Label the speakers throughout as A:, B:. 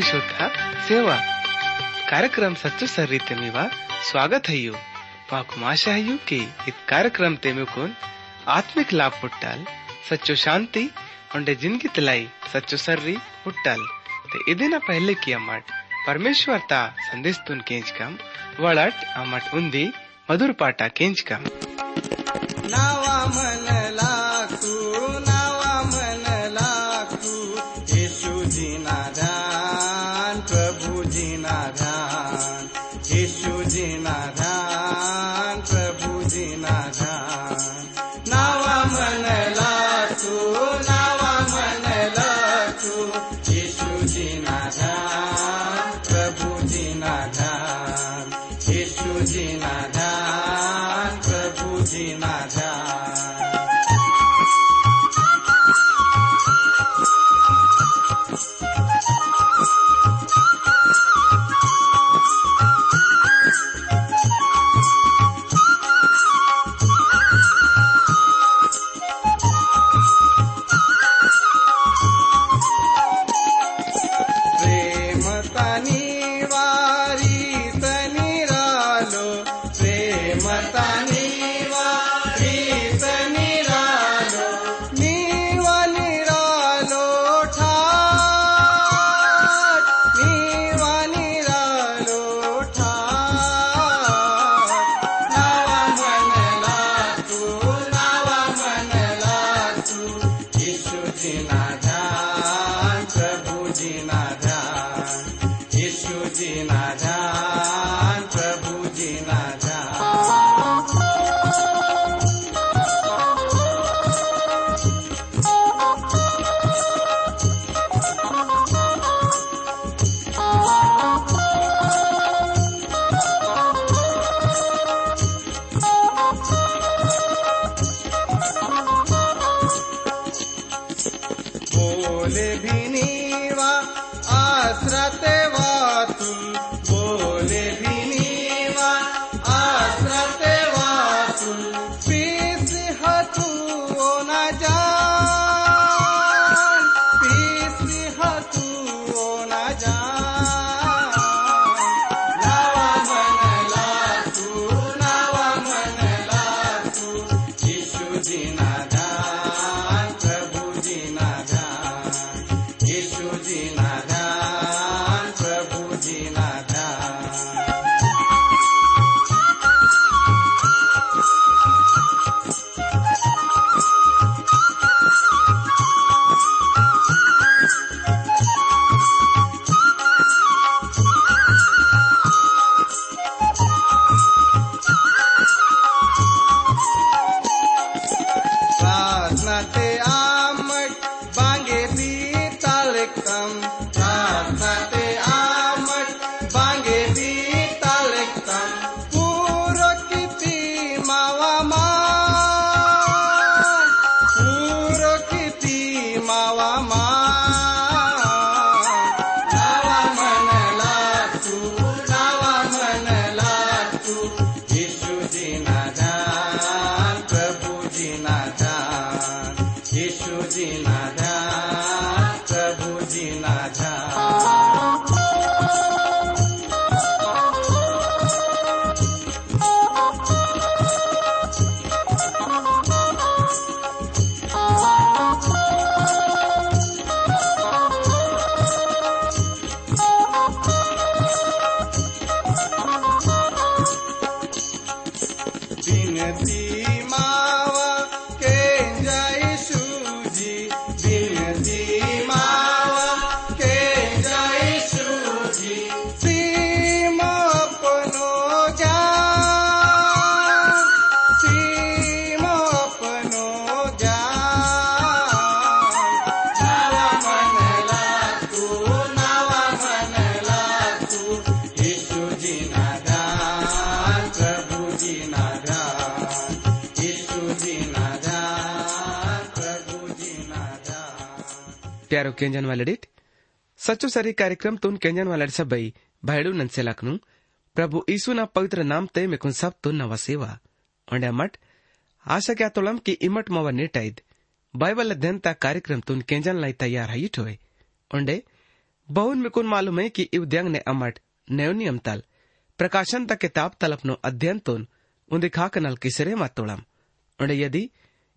A: सभी श्रोता सेवा। कार्यक्रम ಪರಿಶೋಧ ಸೇವಾ ते मेवा स्वागत है यू। ಹಯ್ಯು माशा है यू की इत कार्यक्रम ते तेमेकोन आत्मिक लाभ पुट्टल, सच्चो शांति उंडे ज़िंदगी तलाई सच्चो सर्री पुट्टल। ते इदिना पहले किया अमट परमेश्वर ता संदेश तुन केंच कम वड़ट अमट उन्दी मधुर पाटा केंच कम।
B: नावा मनला येशू लागतू यीशु ध्यान
A: प्यारो केंजन वालडित सच्चो सरी कार्यक्रम तुन केंजन वालड सबई भाईडू नंसे लाकनु प्रभु यीशु ना पवित्र नाम ते मेकुन सब तुन नवा सेवा ಒಂಡೆ ಅಮ್ಮಟ್ ಆಶಾ ಕ್ಯಾತೊಳಂ ಕಿ ಇಮ್ಮಟ್ ಮವ ನೀಟೈದ್ ಬೈಬಲ್ ಅಧ್ಯಂತ ಕಾರ್ಯಕ್ರಮ ತುನ್ ಕೆಂಜನ್ ಲೈ ತಯಾರ್ ಹೈಟ್ ಹೋಯ್ ಒಂಡೆ बहुन में कुन मालूम है कि इवद्यंग ने अमट नयो नियम तल प्रकाशन तक किताब तल अपनो अध्ययन तुन उन दिखा कनल किसरे मातोड़म उन्हें यदि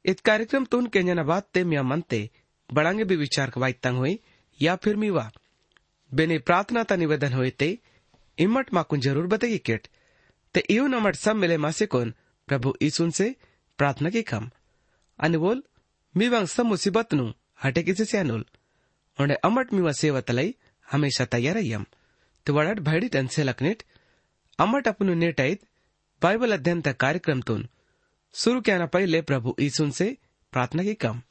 A: इत कार्यक्रम तुन के जना बात ते मिया मनते बड़ांग विचार ವಾಯ್ತಂಗ್ ಹೋಯ್ या फिर मीवा? बेने प्रार्थना ता निवेदन हुए ते इमट माकुन ज़रूर बतेगी किट। ते इयो नमट सब मिले मासे कोन, प्रभु ईसुन से प्रार्थना के कम। अनबोल मीवांग सब मुसीबत नु हटे किसी से अनुल उन्हें अमट मीवा सेवा तलाई हमेशा तैयार यम तो वड़ट भैडी टन से लकनेट, अमट अपनु नेटाइत बाइबल अध्ययन तक कार्यक्रम तुन। शुरू क्या पहले प्रभु ईसुन से प्रार्थना की कम।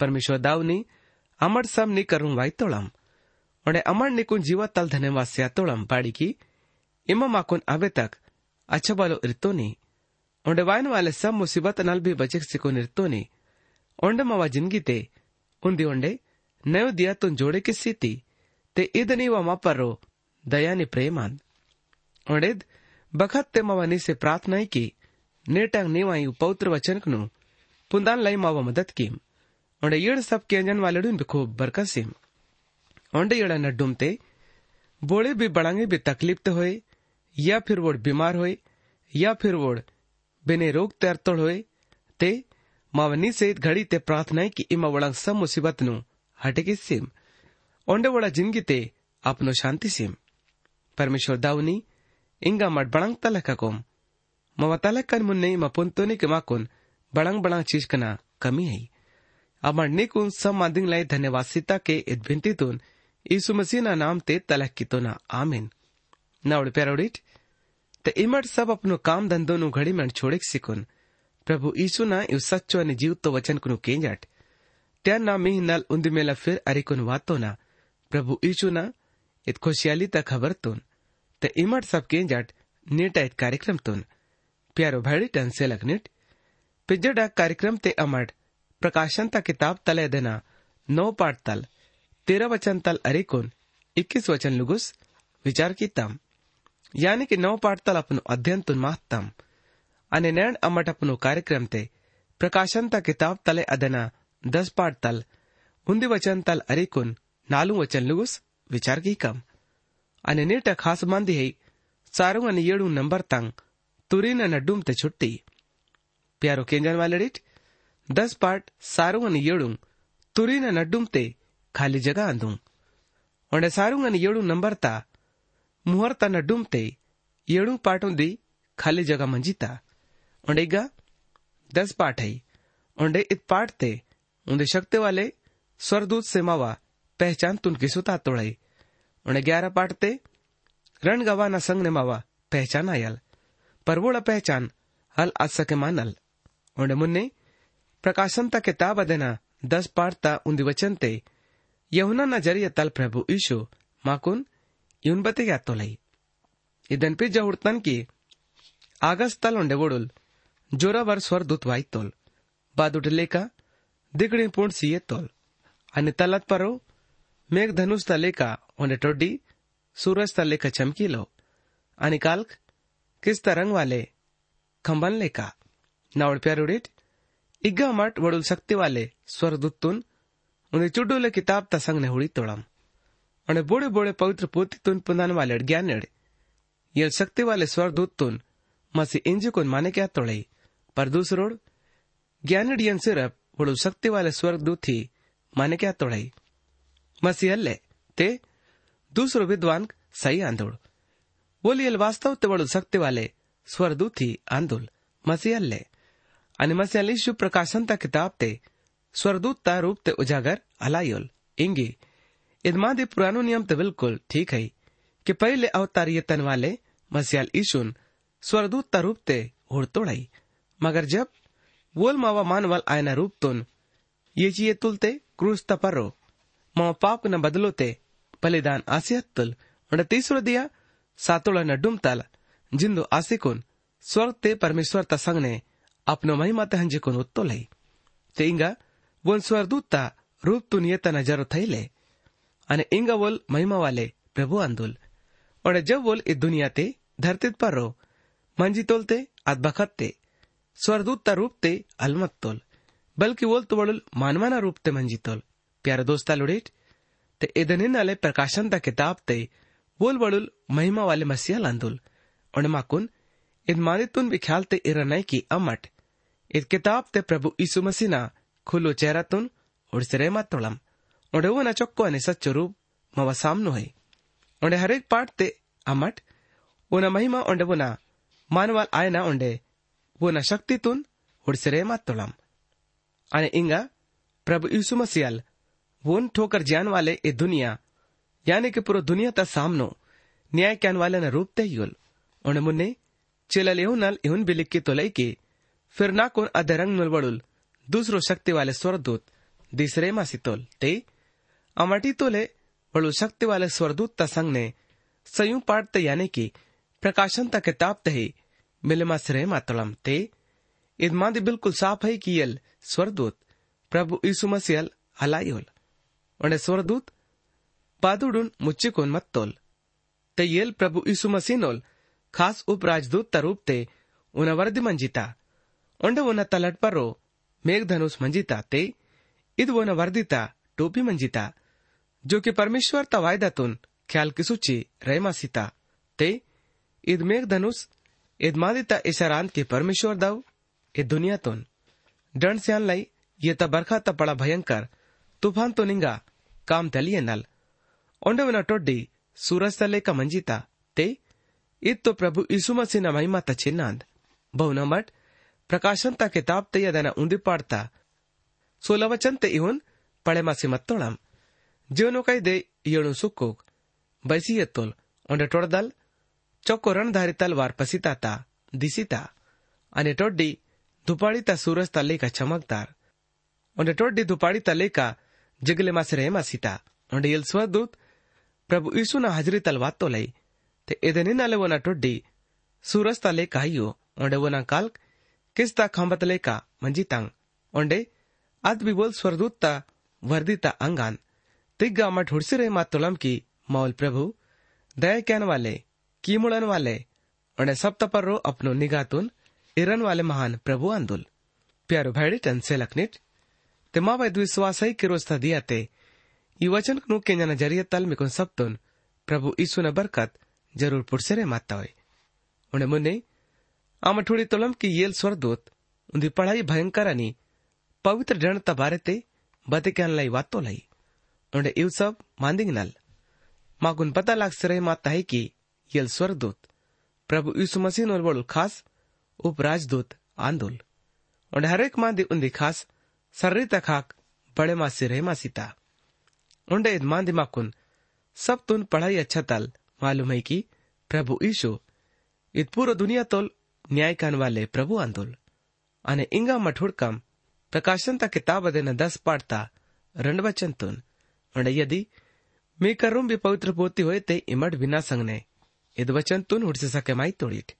A: परमेश्वर दावनी अमर सम नी करूँ वाई तोड़म ओणे अमर निकुन जीवा तल धन्यवाद से तोड़म बाड़ी की इमा माकुन अबे तक अच्छा बालो इरतो नी ओंडे वायन वाले सब मुसीबत नल भी बचे सिको निर्तो नी ओंडे मवा ज़िंदगी ते उन्दी ओंडे नयो दिया तुन जोड़े की सीती ते इदनी व मापरो दयानी प्रेमान ओंडेद बखत ते मवा नी से प्रार्थना की नेटंग नीवाई पवित्र वचन कनु पुंदान लाई मावा मदद कीम सब के अंजन वाले भी खूब बरकसिम ओंडे येड़ा नड्डुम ते बोले भी बड़ांगे भी तकलीफ़ ते होए, या फिर वो बीमार होए, या फिर वो बेने रोग तैरतोड़ होए, ते मावनी सहित घड़ी ते प्रार्थनाएँ की इमा वड़ंग सब मुसीबत नु हटे की सिम। ओंडे वड़ा ज़िंदगी ते अपनो शांति सिम। परमेश्वर दावनी इंगा मट बड़ंग तलक कोम। मवा तलक कन मुन्ने मा पुंतोनी के माकुन बड़ंग बड़ंग चीज़ कना कमी है। अमर निकुन सब मादिंग लाई धन्यवाद सीता के इद्भिंती तुन यीशु मसीह ना नाम ते तलक की तो ना आमीन नवड़ प्यारोडिट તે ઇમટ સબ આપનું કામ ધંધોનું ઘડી મણ છોડે સિકુન પ્રભુ ઈસુના ಇವ್ ಸಚ್ಚು અને જીવતો વચનકનું કેંજાટ ત્યાંના મીહ નલ ઉંદમેલા ફિર અરિકુન વાતોના પ્રભુ ઈસુના इत खुशहाली तक खबर तुन ते इमट सब केंजाट नीटा इत कार्यक्रम तुन प्यारो भाड़ी टन से लगनिट पिजड़ा कार्यक्रम ते अमट प्रकाशन ता किताब तले देना, नौ पाठ तल, तेरह वचन तल अरिकुन इक्कीस वचन लुगुस, विचार की तम यानी कि नौ पाठ तल अपन अध्ययन तुन महत्तम अने नैण अमट अपन कार्यक्रम ते प्रकाशन ता किताब तले अदना, दस पाठ तल बुंदी वचन तल अरिकुन नालू वचन लुगुस, विचार की कम अने नेट खास मंदी है सारू अने येड़ू नंबर तंग, तुरीन नड्डूम ते छुट्टी। प्यारो केंजन वाले डिट दस पार्ट सारू अन येड़ुंग तुरी न नड्डुम ते खाली जगह आंदुंग ओंडे सारुंग अन येड़ुंग नंबर ता मुहर ता नड्डुम ते येड़ुंग पार्टों दी खाली जगह मंजीता. ओंडे गा दस पार्ट है. ओंडे इत पार्ट ते उन्दे शक्ति वाले स्वरदूत से मावा पहचान तुन की सुता तोड़े उन्हें ग्यारह पाठ ते रण गवा न संग ने मावा पहचान आयल. पर वोड़ा पहचान हल असके मानल. ओंडे मुन्ने प्रकाशन तक किताब अदेना दस पार ता उन्दी वचन ते। यहुना नज़रिया तल प्रभु ईशु माकुन यून बते गया तो लई। इदन पे जहुड़तन की आगस्त तल उन्डे वोडुल, जोरा वर स्वर दूत वाई तोल। बाद उठले का दिगड़ी पूर्ण सीए तोल। अन्य तलत परो, मेघ धनुष तले का उन्हें टोडी, सूरज तले का चमकी लो। अनिकाल किस तरंग वाले, खंबन लेका। नावड़ प्यार इग्गा मट वडुल शक्ति वाले स्वरदूतुन उन्हें चुडुले किताब तसंग ने हुड़ी तोड़म અને બોડે બોડે પવિત્ર પોતી તુન પુંદાન વાલે જ્ઞાનેડ યલ શક્તિ વાલે સ્વરદૂત તુન મસી इंज कुन माने क्या तोड़ई पर दूसरोड़ ज्ञानेड यन सिर्फ वड़ु शक्ति वाले स्वर्गदूत थी माने क्या तोड़ई मसी अल्ले ते दूसरो विद्वान सही आंदोड़ बोलियल वास्तव ते वड़ु शक्ति वाले स्वरदूत थी आंदोल मसी अल्ले ಅನಿಮಸ್ನಲ್ಲಿ ಪ್ರಕಾಶಂತ किताब ते ಸ್ವರ್ದೂತ್ ता रूप ते उजागर अलायोल इंगे, इदमा दे पुरानो नियम ते बिल्कुल ठीक है, कि पहले अवतार ये तन वाले मस्याल ईशुन स्वरदूत ता रूप ते होड़ तोड़ाई। मगर जब वोल मावा मान वाल आयना रूप तुन, ये चिये तुलते क्रूस तपरो मा पाप न बदलो ते बलिदान आसियत तुल। तीसरो दिया सातोला न डुमताल, जिंदो आसिकुन, स्वर्ग ते परमेश्वर तसंग ने ಅಪ್ನೋ ಮತ್ತೆ ಹಂಜಿಕೊನು ತೊಲೈ તે ઈંગા વોન સ્વરદૂતા રૂપ તુનિયતાના જરો થઈ લે અને ઈંગા વોલ મહિમા વાલે પ્રભુ આંદુલ ઓણે જબ વોલ એ દુનિયા તે ધરતી પર રો મંજી તોલતે આદ બખત તે સ્વરદૂતા રૂપ તે અલમત તોલ બલકી વોલ તુવળુલ માનવાના રૂપ તે મંજી તોલ પ્યારે દોસ્તા લુડીટ તે એદનિન અલે પ્રકાશન તા કિતાબ તે વોલ વળુલ મહિમા વાલે મસીયા લાંદુલ ઓણે માકુન ઇદ માનિતુન બી ખ્યાલ તે ઇરનાઈ કી અમટ id किताब ते प्रभु यीशु मसीह ना खुलो चेहरा तुन और सिरे मातोलम और वो ना चक्को अने सच्चो रूप मवा सामनो है और हरेक पाठ ते अमट उना महिमा और वो ना मानवाल आए ना उंडे वो ना शक्ति तुन और सिरे मातोलम अने इंगा प्रभु यीशु मसीहल वोन ठोकर जान वाले ए दुनिया यानी कि पूरा दुनिया ता सामनो न्याय क्यान वाले न रूप ते युल उन मुन्ने चिलल इहुन नल इहुन बिलिक्की तो लई के फिर ना कोण अधरंग वळून दुसरो शक्तीवाले स्वरदूत दिसरे मासितोल, ते अमाटी अमाटीतोले वळू शक्तीवाले स्वरदूत ता संगने, संयू पाठते यानी की प्रकाशन ता किताब तहे मिलमा सरे मातोलम, ते दि बिल्कुल साफ़ है कि यल स्वरदूत प्रभु ईसु मसीहल हलाई होल। उन्हें स्वरदूत पादुडुन मुच्चे कोन मत तोल। ते यल प्रभु ईसु मसीनोल खास उपराजदूत तरूप ते उन वर्धमन जीता मेघधनुष मंजिता ते इद उन वर्दिता टोपी मंजिता जो कि परमेश्वर ता वायदातुन ख्याल किसुची रेमासिता ते इद मेघधनुष इद मादिता इशारांत के परमेश्वर दाव इद दुनिया तुन डंड स्यान लाई ये ता बरखा ता पड़ा भयंकर तूफान तो निंगा काम तलिए नल ಒಂಡವನ ಟೊಡ್ಡಿ ಸೂರಜ್ ತಲೇಕ ಮಂಜಿತ ते इतो प्रभु यीशु मसीह न महिमा त चिन्नांद बहु मठ ಪ್ರಕಾಶಂತ ಕಿತಾಬ್ತೆ ಅದನ್ನ ಉಂದಿಪಾಡ್ತಾ ಸೋಲವಚಂತೆ ಇವನ್ ಪಳೆಮಾಸಿ ಮತ್ತೊಳಂ ಜೀವನು ಕೈದೆ ಏಳು ಸುಕ್ಕೋಗ್ ಬೈಸಿಯತ್ತೋಲ್ ಒಂಡೆ ಟೊಡದಲ್ ಚೊಕ್ಕೋ ರಣಧಾರಿ ತಲ್ವಾರ್ ಪಸಿತಾತ ದಿಸಿತಾ અને ટોડી ધુપાડીતા સૂરજતા લેકા ચમકદાર અને ટોડી ધુપાડીતા લેકા જગલે માસે રેમા સીતા અને એલ સ્વદૂત પ્રભુ ઈસુના હાજરી તલવાતો લઈ તે એદને ના લેવોના ટોડી સૂરજતા લેકા આયો અને વના કાલ્ક ख्रिस्ता खांबतलेका म्हणजे तांग ओंडे आद बिबोल स्वरदूतता वर्दीता अंगान तिग्गा मठ हुडसिरे मातुलम की मौल प्रभु दया कैन वाले कीमुड़न वाले उन्हें सब तपर रो अपनो निगातुन इरन वाले महान प्रभु आंदुल प्यारो भैडी टन से लखनिट तेमा वैद विश्वास ही किरोस्ता दिया ते ई वचन नु के जन ज़रिए तल मिकुन सप तुन प्रभु ईसु ने बरकत ज़रूर पुरसेरे माता होई उन्हें आम ठोड़ी तोलम की येल स्वरदूत उन्दी पढ़ाई भयंकर अनि पवित्र जन तबारे ते बते के लाई वातो लाई। उन्हें इव सब मांदिंग नल। माकुन पता लाग सिरे माता है कि येल स्वरदूत प्रभु यीशु मसीह नोल बड़ुल खास उप राजदूत आंदोल। उन्हें हरेक मांदी उन्दी खास सर्री तखाक बड़े मा सिरे मासीता उंडे इदमान दिमाकुन सब तुन पढ़ाई अच्छा तल मालूम है कि प्रभु ईशु इत पूरा दुनिया तोल ન્યાયકાન વાલે પ્રભુ આંદોલ અને ઈંગા મઠુડકમ ಪ್ರಕಾಶಂತ ಕಿತಾಬದನ ದಸ್ ಪಾಡ್ತಾ ರಣವಚಂತುನ್ ಅಣ ಯದಿ ಮೀ ಕರುಂ ಬಿ ಪವಿತ್ರ ಪೋತಿ ಹೋಯ್ತೆ ಇಮಡ್ ವಿನಾ ಸಂಗನೆ ಇದ್ ವಚಂತುನ್ ಹುಡ್ಸಿ ಸಕೆ ಮಾಯಿ ತೋಡಿಟ್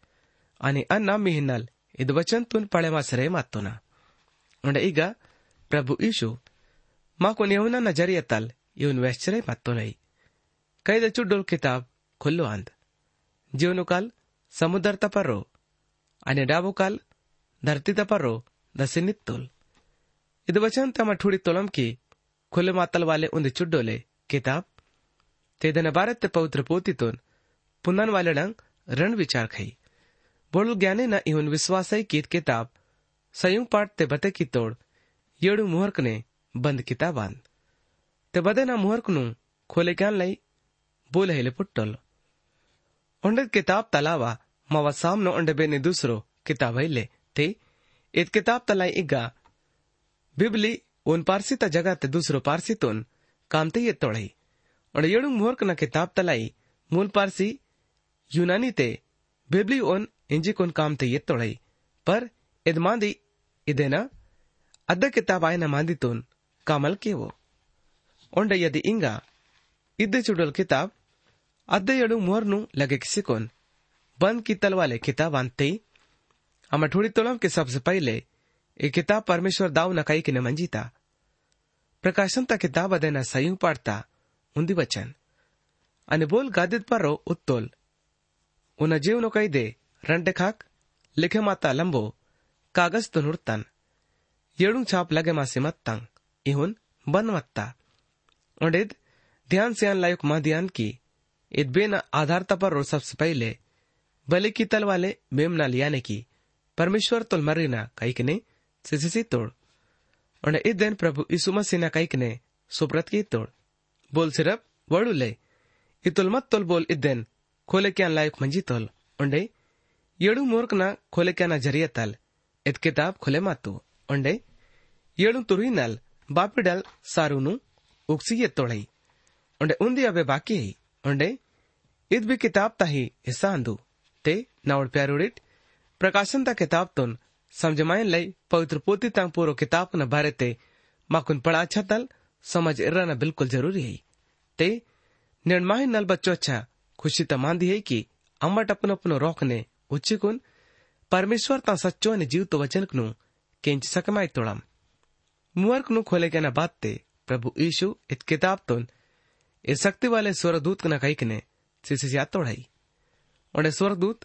A: ಅನಿ ಅನ್ನ ಮಿ ಹಿನ್ನಲ್ ಇದ್ ವಚಂತುನ್ ಪಳೆ ಮಾಸರೆ ಮಾತೋನ ಅಣ ಈಗ ಪ್ರಭು ಈಶು ಮಾಕು ನೆಹುನ ನ ಜರಿಯತಲ್ ಇವನ್ ವ್ಯಾಶ್ಚರ್ಯ ಮಾತೋನೈ ಕೈದ ಚುಡ್ಡೋಲ್ ಕಿತಾಬ್ ಕೊಲ್ಲು ಅಂದ್ ಜೀವನು ಕಾಲ್ ಸಮುದ್ರ ತಪರೋ आणि डाबो काल धरती दपारो दसिनित तोल इद वचन त्या मठुडी तोलम की खुले मातल वाले उंद चुडोले किताब ते धन भारत ते पवित्र पोती तोन पुनन वाले डंग रण विचार खाई बोलु ज्ञाने न इहुन विश्वास ही कीत किताब संयुक्त पाठ ते बते की तोड़ येड़ू मुहर्क ने बंद किताब बाँध ते बदे ना मुहर्क नु खोले ज्ञान लई बोले हेले पुट्टोल उंडित किताब तलावा मावा सामनो अंडे बेने दूसरो किताब ले थे इत किताब तलाई इगा बिबली उन पारसी ता जगह ते दूसरो पारसी तोन काम ते ये तोड़ई और येड़ मोहर कना किताब तलाई मूल पारसी यूनानी ते बिबली उन इंजी कोन काम ते ये तोड़ई पर इद मांदी इदेना अद्दा किताब आय न मांदी तोन कामल के वो उंड यदि इंगा इद चुडल किताब अद्दा येड़ मोहर किसी कोन तल वाले किताब आनते हम थोड़ी तोलम के सबसे पहले ये किताब परमेश्वर दाव नकाई के न मंजीता प्रकाशन ता किताब अदेना सयुंग पाड़ता उन्दी वचन અને બોલ ગાદિત પર ઉત્તોલ ઉન જીવનો કઈ દે રંડે ખાક લિખે માતા લંબો કાગજ તો નુરતન येडूंग छाप लगे मासे मत्तांग इहुन बन मत्ता ओंडेद ध्यान से आन लायक मां ध्यान की इत बेन आधारता पर रो सबसे पहले बलि की तल वाले मेमना लियाने की परमेश्वर तुल मरीना कईक ने सिसिसी तोड़ और इस दिन प्रभु यीशु मसीह ने कईक ने सुप्रत की तोड़ बोल सिर्फ वड़ू ले इतुल मत तुल बोल इस दिन खोले क्या लायक मंजी तोल उंडे ಏಳು ಮೂರ್ಖನ ಖೋಲೆಕ್ಯಾನ ಜರಿಯತ್ತಲ್ ಎತ್ ಕಿತಾಬ್ ಖೊಲೆ ಮಾತು ಒಂಡೆ ಏಳು ತುರುಯಿನಲ್ ಬಾಪಿಡಲ್ ಸಾರುನು ಉಕ್ಸಿ ಎತ್ತೊಳೈ ಒಂಡೆ ಉಂದಿ ಅಬೆ ಬಾಕಿ ಹೈ ಒಂಡೆ ಇದ್ ಬಿ ಕಿತಾಬ್ ತಾಹಿ ಹಿಸ್ಸಾ ಅಂದು તે નાવડ પ્યારોડીટ પ્રકાશનતા કિતાબતુન સમજમાયન લઈ પવિત્ર પોતે તાંગ પૂરો કિતાબના ભારે તે માકુન પણ આછા તલ સમજ इराना बिल्कुल ज़रूरी है। ते निर्माही नल बच्चो अच्छा खुशी तो मांदी है कि अम्बट अपन अपनो रोक ने उच्चिकुन परमेश्वर ता सच्चो ने जीव तो वचन कनु, केंच सकमाय तोड़म। मुअर्क नु खोले के ना बात ते, प्रभु ईशु, इत किताब तुन, इस शक्ति वाले स्वरदूत कना कई कने, सिसे याद तोड़ाई। और स्वर्गदूत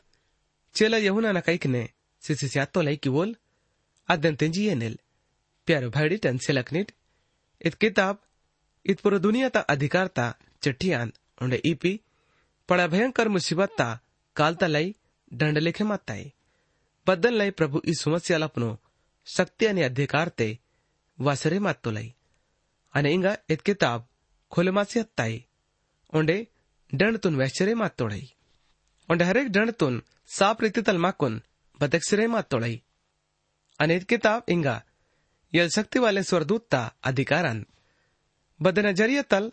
A: चेला यहुना न ने सिसिसिया तोलाई की बोल अदन तेंजी ये निल प्यारो भाईडी टन सिलकनिट इत किताब इत पूरा दुनिया ता अधिकार ता चिट्ठियान उंडे ईपी पड़ा भयंकर मुसीबत ता कालता लाई दंडलेखे माताई बदल लय प्रभु ईसु मसीह शक्ती आणि अधिकार ते वासरे मातोलाई आणि इंगा इत किताब खोलमासी हत्ताई ओंडे दंडतून वैश्चरे मातोड़ाई ओंडे हरेक दंडतून साप रीति तल माकुन बदक्षरे मातोड़ाई आणि इत किताब इंगा यल शक्ती वाले स्वरदूतता अधिकारान बदना जरिया तल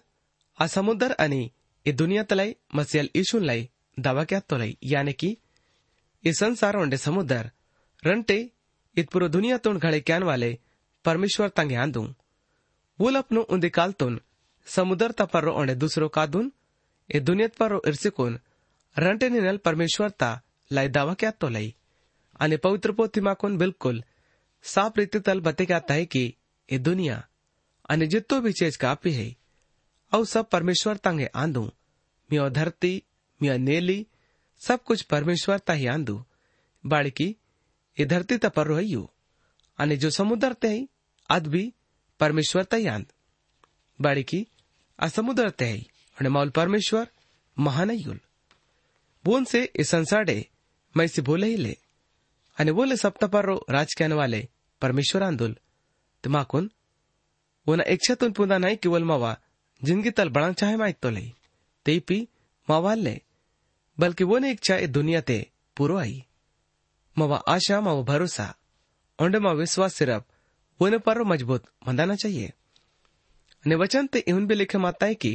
A: आ समुद्र आणि ई दुनिया तलाई मसियल ईशून लाई दावा क्या तोलाई यानी की ಈ ಸಂಸಾರ ಒಂಡೆ ಸಮುದರ್ ರಂಟೆ इत पूरो दुनिया तोन घड़े क्यान वाले परमेश्वर तंगे आंदू वूल अपनो उन्दी काल तुन समुदर तपर्रो ओंडे दूसरो कादून ए दुनियत पर्रो इर्सिकून रंटे नल परमेश्वर ता लाई दावा क्या तो लई? अने पवित्र पोथी माकोन बिल्कुल साफ़ रीति तल बते क्या कि ये दुनिया अने जितो भी चीज़ का आपी है। औ सब परमेश्वर तंगे आंदू। मियो धरती, मियो नेली, सब कुछ परमेश्वर ता ही आंदू बाड़की ये धरती ता पर रोहयो। अने जो समुद्र ते है, आद भी परमेश्वर ता ही आंद बाड़की असमुद्र ते है, अने माउल परमेश्वर महानयुल बोन से इसंसाडे मैं से बोले ही ले। अने बोले సంసాడే पर रो राज के సప్తపర్రో परमेश्वर वाले परमेश्वरांदुल तो वो न तो इच्छा तुन पुंदा नहीं केवल मावा ज़िंदगी तल बड़ा चाहे माइक तो मायतोले ते पी मावाल ले। बल्कि वो ने इच्छा ए दुनिया ते पूरो आई। मावा आशा मावा भरोसा। ओंडे मावा विश्वास सिर्फ़, वो ने पर मज़बूत मंदाना चाहिए। ने वचन ते इहुन भी लिखे माता है कि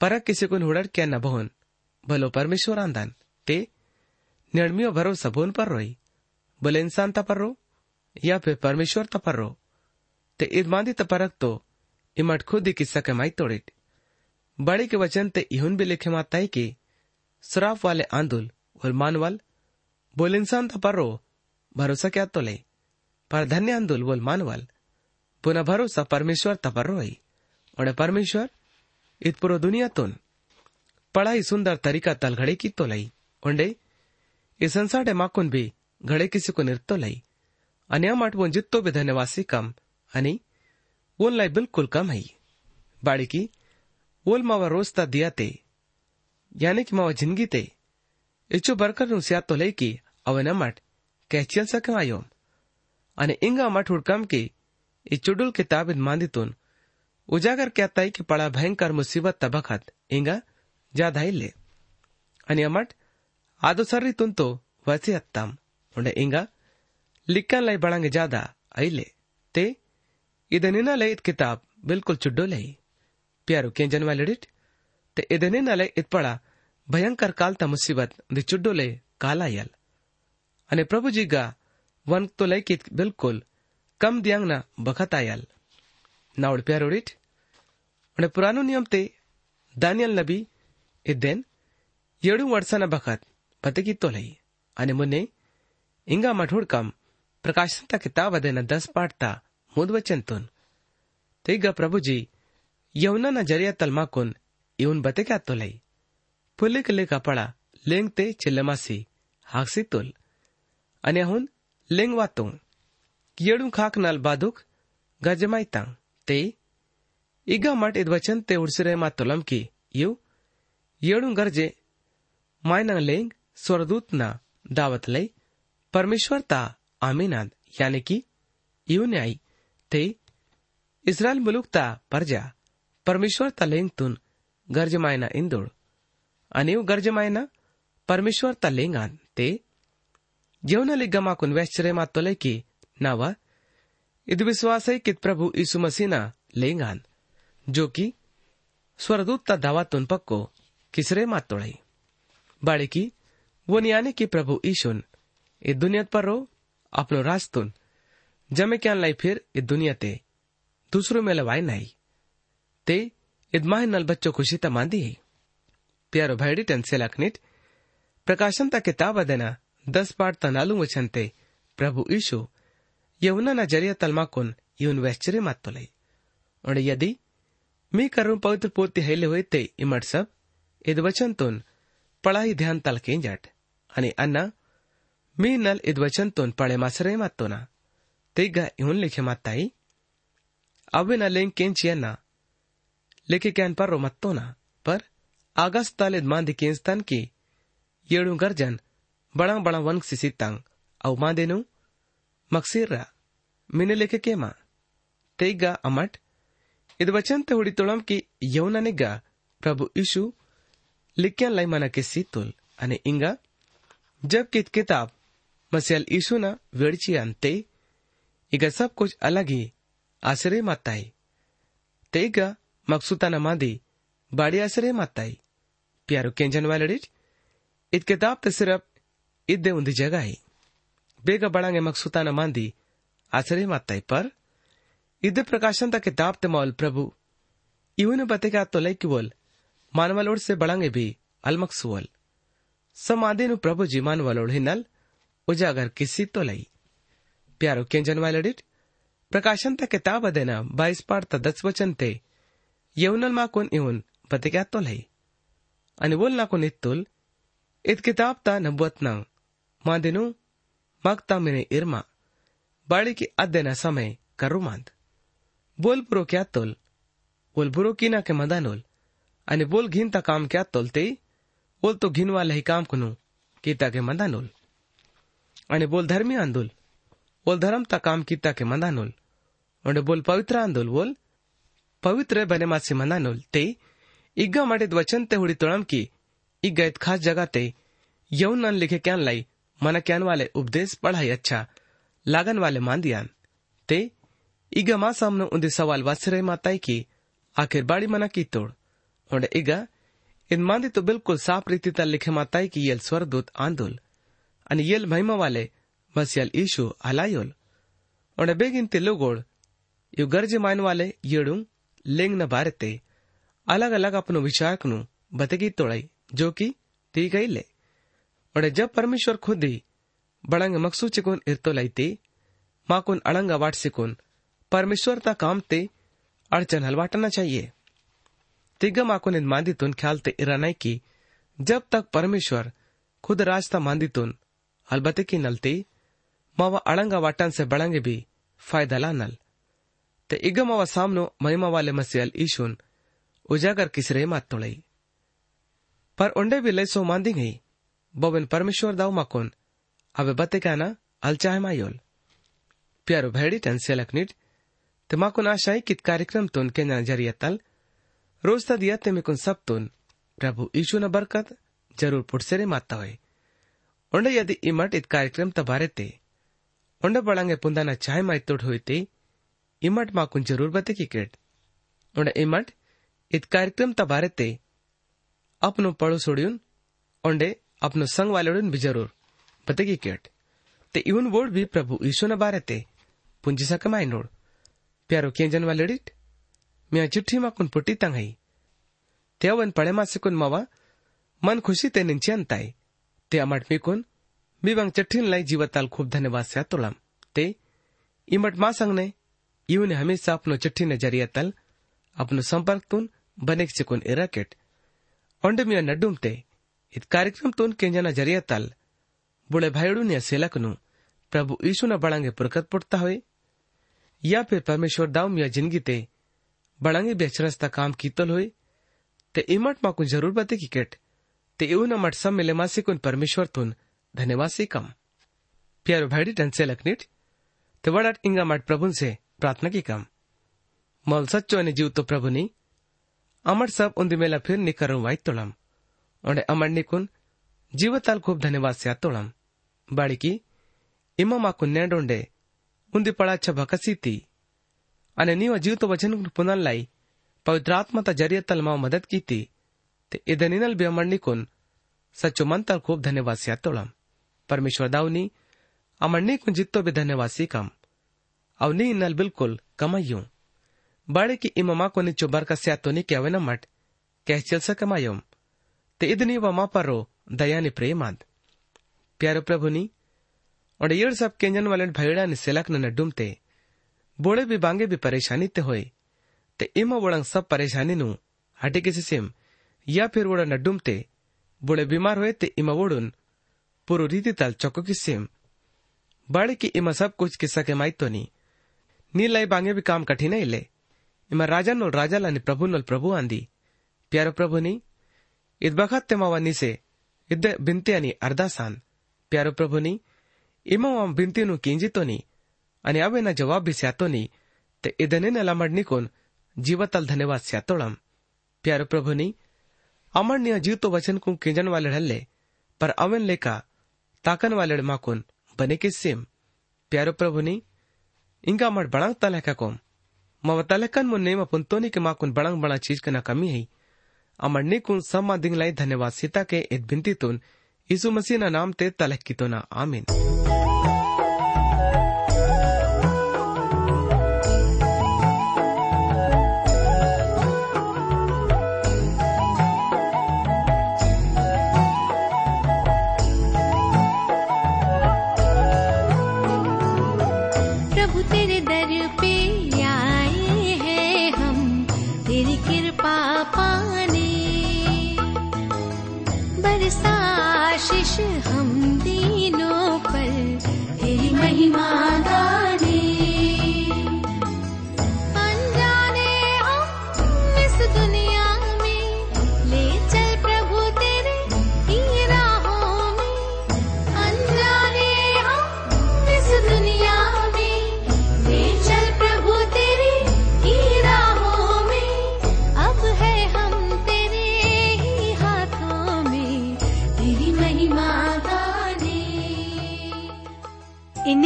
A: परक किसी को हुड़ड़ क्या न बहुन। भलो परमेश्वर आंदान। ते निर्मियो भरोसा भवन पर रोई। भले इंसान तपर रो, या फिर परमेश्वर ता पर रो। ते ईद मांदी ता इमट खुद ही किस्सा के माई तोड़िट। बड़े के वचन ते इहुन भी लिखे माता है कि श्राप वाले आंदुल और मानवाल, बोल इंसान तपर रो, भरोसा क्या तो ले? पर धन्य आंदुल बोल मानवाल, पुनः भरोसा परमेश्वर तपर ही और परमेश्वर इत पुरो दुनिया तुन। पढ़ाई सुंदर तरीका तल घड़े की तो लई उंडे इस संसार माकुन भी घड़े किसी को निर्तो लई अन्या माट वो जितो भी धन्यवासी कम अनि वोन लाई बिल्कुल कम है बाड़ी की वोल मावा रोजता दिया ते यानी कि मावा जिंदगी ते इच्छु बरकर नु सिया तो लेकी ಅವನ ಮಟ್ ಕೆಚಿಯಲ್ ಸಕಮಾಯೋಂ અને इंगा मठ हुड़कम की ई चुडुल किताबिद मांदितुन उजागर कहता है कि पड़ा भयंकर मुसीबत तबखत इंगा జాధైల్లే అని అమాట ಅದು ಸರ್ರಿ ತುಂತು ವಸಿ ಅತ್ತಾಂ ಉಂಡೆ ಇಂಗ, ಲಿಕ್ಕನ್ ಲೈ ಬಳಂಗ ಜಾದ ಐಲೆ ते इधे निना ले इत किताब बिल्कुल चुड्डो ले प्यारो के जन वैलिडिट ते इधे निना ले इत पड़ा भयंकर कालता मुसीबत दि चुड्डो ले काला यल अने प्रभु जी गा वन तो ले कित बिल्कुल कम दियांग ना बखत आयल नाउड प्यारो पुरानो नियम ते दानियल नबी ಇದ್ದೇನ್ ಏಳು ವರ್ಷನ ಬಖತ್ ಬದುಕಿತ್ತೋ ಲೈ અને મને ಇಂಗಾ ಮಠೋಡ್ಕಂ ಪ್ರಕಾಶಂತ ಕಿತಾಬ್ ಅದನ್ನ ದಸ್ ಪಾಡ್ತಾ ಮುದ್ವಚಂತುನ್ ಈಗ ಪ್ರಭುಜಿ ಯೌನನ ಜರಿಯ ತಲ್ಮಾಕುನ್ ಇವನ್ ಬತೆಕ್ಯಾತೋಲೈ ಪುಲಿಕ್ ಲಿಕ್ ಅಪಳ ಲಿಂಗ್ತೆ ಚಿಲ್ಲಮಾಸಿ ಹಾಕ್ಸಿತೋಲ್ અને હું લિંગ વાતો કીયડું ખાક નલ બાદુક ગજમાઈતા તે ઈગા માટે વચન તે ઉડસરે માં તોલમ કી યુ यू येड़ू गरजे मायना लेंग स्वरदूत ना दावत लई परमेश्वर ता आमीनाद यानी की यू न्याय ते इस्रायल मुलुक ता परजा परमेश्वर ता लेंग तुन गरज मायना आणि यू गरज मायना परमेश्वर ता लेंगान ते जेवणालिग्गा माकून व्याश्चर्य मातोले की नावा इद विश्वास है कि प्रभु यीशु मसीह ना लेंगान जो कि स्वरदूत ता दावातून पक्को किसरे मात तोड़ई? बाड़की, वो यानी की प्रभु ईशुन, ये दुनिया पर रो अपनो रास्तुन जमे क्या लाई फिर ये दुनिया ते, दूसरों में लवाए नहीं। ते इद माह नल बच्चों खुशी ता मांदी है। प्यारो भाईडी टनसे लखनिट प्रकाशन ता किताब देना, दस पाठ तनालू वचन ते, प्रभु ईशु, यहुना ना ज़रिया तलमा कुन यून वैश्चर्य मत तो लई और यदि, मी करूँ पवित्र पोते हेले हुए ते इमर सब इद वचन तोन पढ़ाई ध्यान तल के जाट। आणि अन्ना, मी नल इद वचन तोन पढ़े मासरे मातो ना। ते गा इवन लिखे माताई अवे ना लें केंचिया ना। लेके कैन पर रो मत्तो ना, पर आगस ताल इद मांदी केंस्तान की येड़ू गर्जन, बड़ा बड़ा वन सिसी तंग औ मांदेनु मक्सीर मीने लेके केमा तेगा अमट इद वचन ते तोळम की यवनानिगा प्रभु यीशु लिख्या लाई मना के सीतोल अने इंगा, जब कित किताब मसियल ईसु ना वेड़ची अंते इगा सब कुछ अलग ही आश्रय माताई तेगा मकसूता न मादी बाड़ी आश्रय माताई। प्यारो केंजन वालेडिट इत किताब ते सिर्फ़ इदे उंदी जगह है बेगा बड़ांगे मकसूता न मादी आश्रय माताई पर इदे प्रकाशन ता किताब ते मौल प्रभु। इवन बते का तो लाइक बोल मानवलोड से बढ़ांगे भी अलमकसुअल समाधि प्रभु जी मानवलोड हिनल उजागर किसी तो लई। प्यारो केंजन वालडिट प्रकाशन ता किताब अदेना बाईस पाठ ता दस वचन ते। येवनल माकुन इवन बतेगे आतो लई। आणि बोल नाकुन इत्तुल इत किताब ता नबुवत ना मादिनु मागता मिने इरमा, बाड़ी की अध्ययन समय करुमांद। बोल पुरो क्या तोल? बोल बुरो की ना के मदानोल। आणि बोल घिनता काम क्या तोलते बोल तो घिन वाला ही काम कुनु, कीता के मदानोल आणि बोल धर्मी आंदोल, बोल धर्मता काम कीता के मदानोल और बोल पवित्र आंदोल, बोल पवित्र बने मासे मदानोल ते इग्गा माटित वचन ते हुडी तोळम की, इग्गा इत खास जगह ते यौन नन लिखे क्यान लाई, मन क्यान वाले उपदेश पढ़ाई अच्छा लागन वाले मांदियान ते इगा मा सामने उन्दे सवाल वासरे माताई की, आखिर बाड़ी मना की तोड़? और इगा इन मांदी तो बिल्कुल साफ़ रीति तल लिखे माताई की यल स्वरदूत आंदोल आणि यल महिमा वाले मसियल ईशु अलायोल और बेगिन ते लोगोड़ यु गर्ज मायन वाले येड़ू लेंग न भारते अलग अलग अपनो विचार नु बतगी तोड़ाई जो कि ती गई ले और जब परमेश्वर खुद ही बड़ंग मकसू चिकुन इरतो लाइते माकुन अड़ंग वाट सिकुन परमेश्वर ता काम ते अड़चन हलवाटना चाहिए मांदितुन ख्याल ते इरानाई की जब तक परमेश्वर खुद राजता मांदितुन अलबते की नलते मावा अड़ंगा वाटन से बड़ंगे भी फ़ायदा ला नल ते इग मावा सामनो महिमा वाले मसीहल ईशुन उजागर किसरे मात तोड़ई पर उंडे भी लैसो मांदी गई बोबिन परमेश्वर दाऊ माकोन अवे बते काना अलचाहे मायोल प्यारो भेड़ी टन से लखनिट ते माकोन आशाई कित कार्यक्रम तुन के नज़रिया तल ते मिकुन सब तुन। प्रभु ईशु न बरकत, ज़रूर पुटसेरे माता होए। यदि इमट इत कार्यक्रम तबारे ते, उंडे बड़ांगे पुंदाना चाहे माई तोड़ हुई ते, इमट माकुन ज़रूर बते की केट। उंडे इमट, इत कार्यक्रम तबारे ते, अपनो पड़ो सोड़ियुन, उंडे अपनो संग वालोड़न भी ज़रूर बतेगी केट। ते इवन वोड भी प्रभु ईशु न बारे ते, पुंजी सा कमाई नोड। प्यारो केंजन वालेडिट मिया चिट्ठी मा कुन पुट्टी तंगई तेवन पड़े मा से कुन मवा मन खुशी ते निंचे अंताई ते अमट मी मी बंग चिट्ठीन लाई जीवताल खूब धन्यवाद से तुलम ते इमट मा संग ने इवन हमेशा अपनो चिट्ठी ने ज़रिया तल अपनो संपर्क तुन बनेक से कुन इराकेट ओंडे मिया नड्डुम ते इत कार्यक्रम तोन केंजना ज़रिया तल बुढ़े भाईड़ू ने सेलकनु प्रभु यीशु न बड़ांगे पुरकत पुटता हुए या फिर परमेश्वर दाऊम मिया ज़िंदगी ते ಬಳಂಗಿ ಬೆಚ್ಚರಸ್ತ ಕಾಮ್ कीतल होय ते इमट माकून जरूर बते किकेट ते येऊन मट सम मिले मासिकून परमेश्वर तून धन्यवाद कम प्यारो भाईडी टंसे लकनीट ते वडाट इंगा मट प्रभुन से प्रार्थना की कम मौल सच्चो ने जीव तो प्रभु नी अमर सब उन्दी मेला फिर निकरू वाई तोड़म और अमर निकुन जीवताल खूब धन्यवाद से तोड़म बाड़ी की इमा माकून नेडोंडे उन्दी पड़ा अच्छा भकसी थी અને ನೀವು જીવતો વચનનું પુનઃલાઈ પવિત્ર આત્મતા જરિયે તલમાં મદદ કીતી તે ઇદનિનલ બ્યમણનીકુન સચ્ચું મંતર ખૂબ ધન્યવાદ તોળમ પરમેશ્વર દાવની અમણની અમણનીકુન જીતો બે ધન્યવાદ શીખમ અવની નલ બિલકુલ કમાયું बाड़े की इमामा को निचो बरका તો ની अवेन मट कह चल सकमायम ते इदनी वमा पर रो પરો દયાને प्रेमाद प्यारो प्रभु नी और येड़ सब केंजन वाले भयड़ा नि सेलक न बोड़े भी बांगे भी परेशानी ते होए। ते इमा वड़ंग सब परेशानी नु हटे किसी सिम। या फिर वोड़ा न डुमते। बुढ़े बीमार हुए ते इमा वोड़ुन। पुरु रीति तल चौको की सिम। बाड़े की इमा सब कुछ किस्सा के माई तो नी। लाई बांगे भी काम कठिन इले इमा राजा नोल राजा लानी प्रभु नोल प्रभु आंदी। प्यारो प्रभु नी। इद बखत ते मावा से। इद्दे बिनते अनि अर्दासान। प्यारो प्रभु नी। इमा वाम बिनती नु किंजी तो नी। ना भी स्यातो नी ते इदने न लमड निकोन जीवतल धन्यवाद स्यातोड़म प्यारो प्रभु नी अमण्य जीवतो वचन को किंजन वाले हल्ले, पर अवन लेका, ताकन वाले माकुन बने के सेम। प्यारो प्रभु नी इंगा मड बड़ंग तलह कोम? मव तलकन मुन्ने म पुंतोनी के माकुन बड़ंग बड़ा चीज़ कना कमी है अमड़ने कुन सम्मा दिंगलाई धन्यवाद सीता के इत बिनती तुन, यीशु मसीह ना नाम ते तलह की तो ना आमीन।
C: पाने। बरसा आशीष हम दीनों पर तेरी महिमा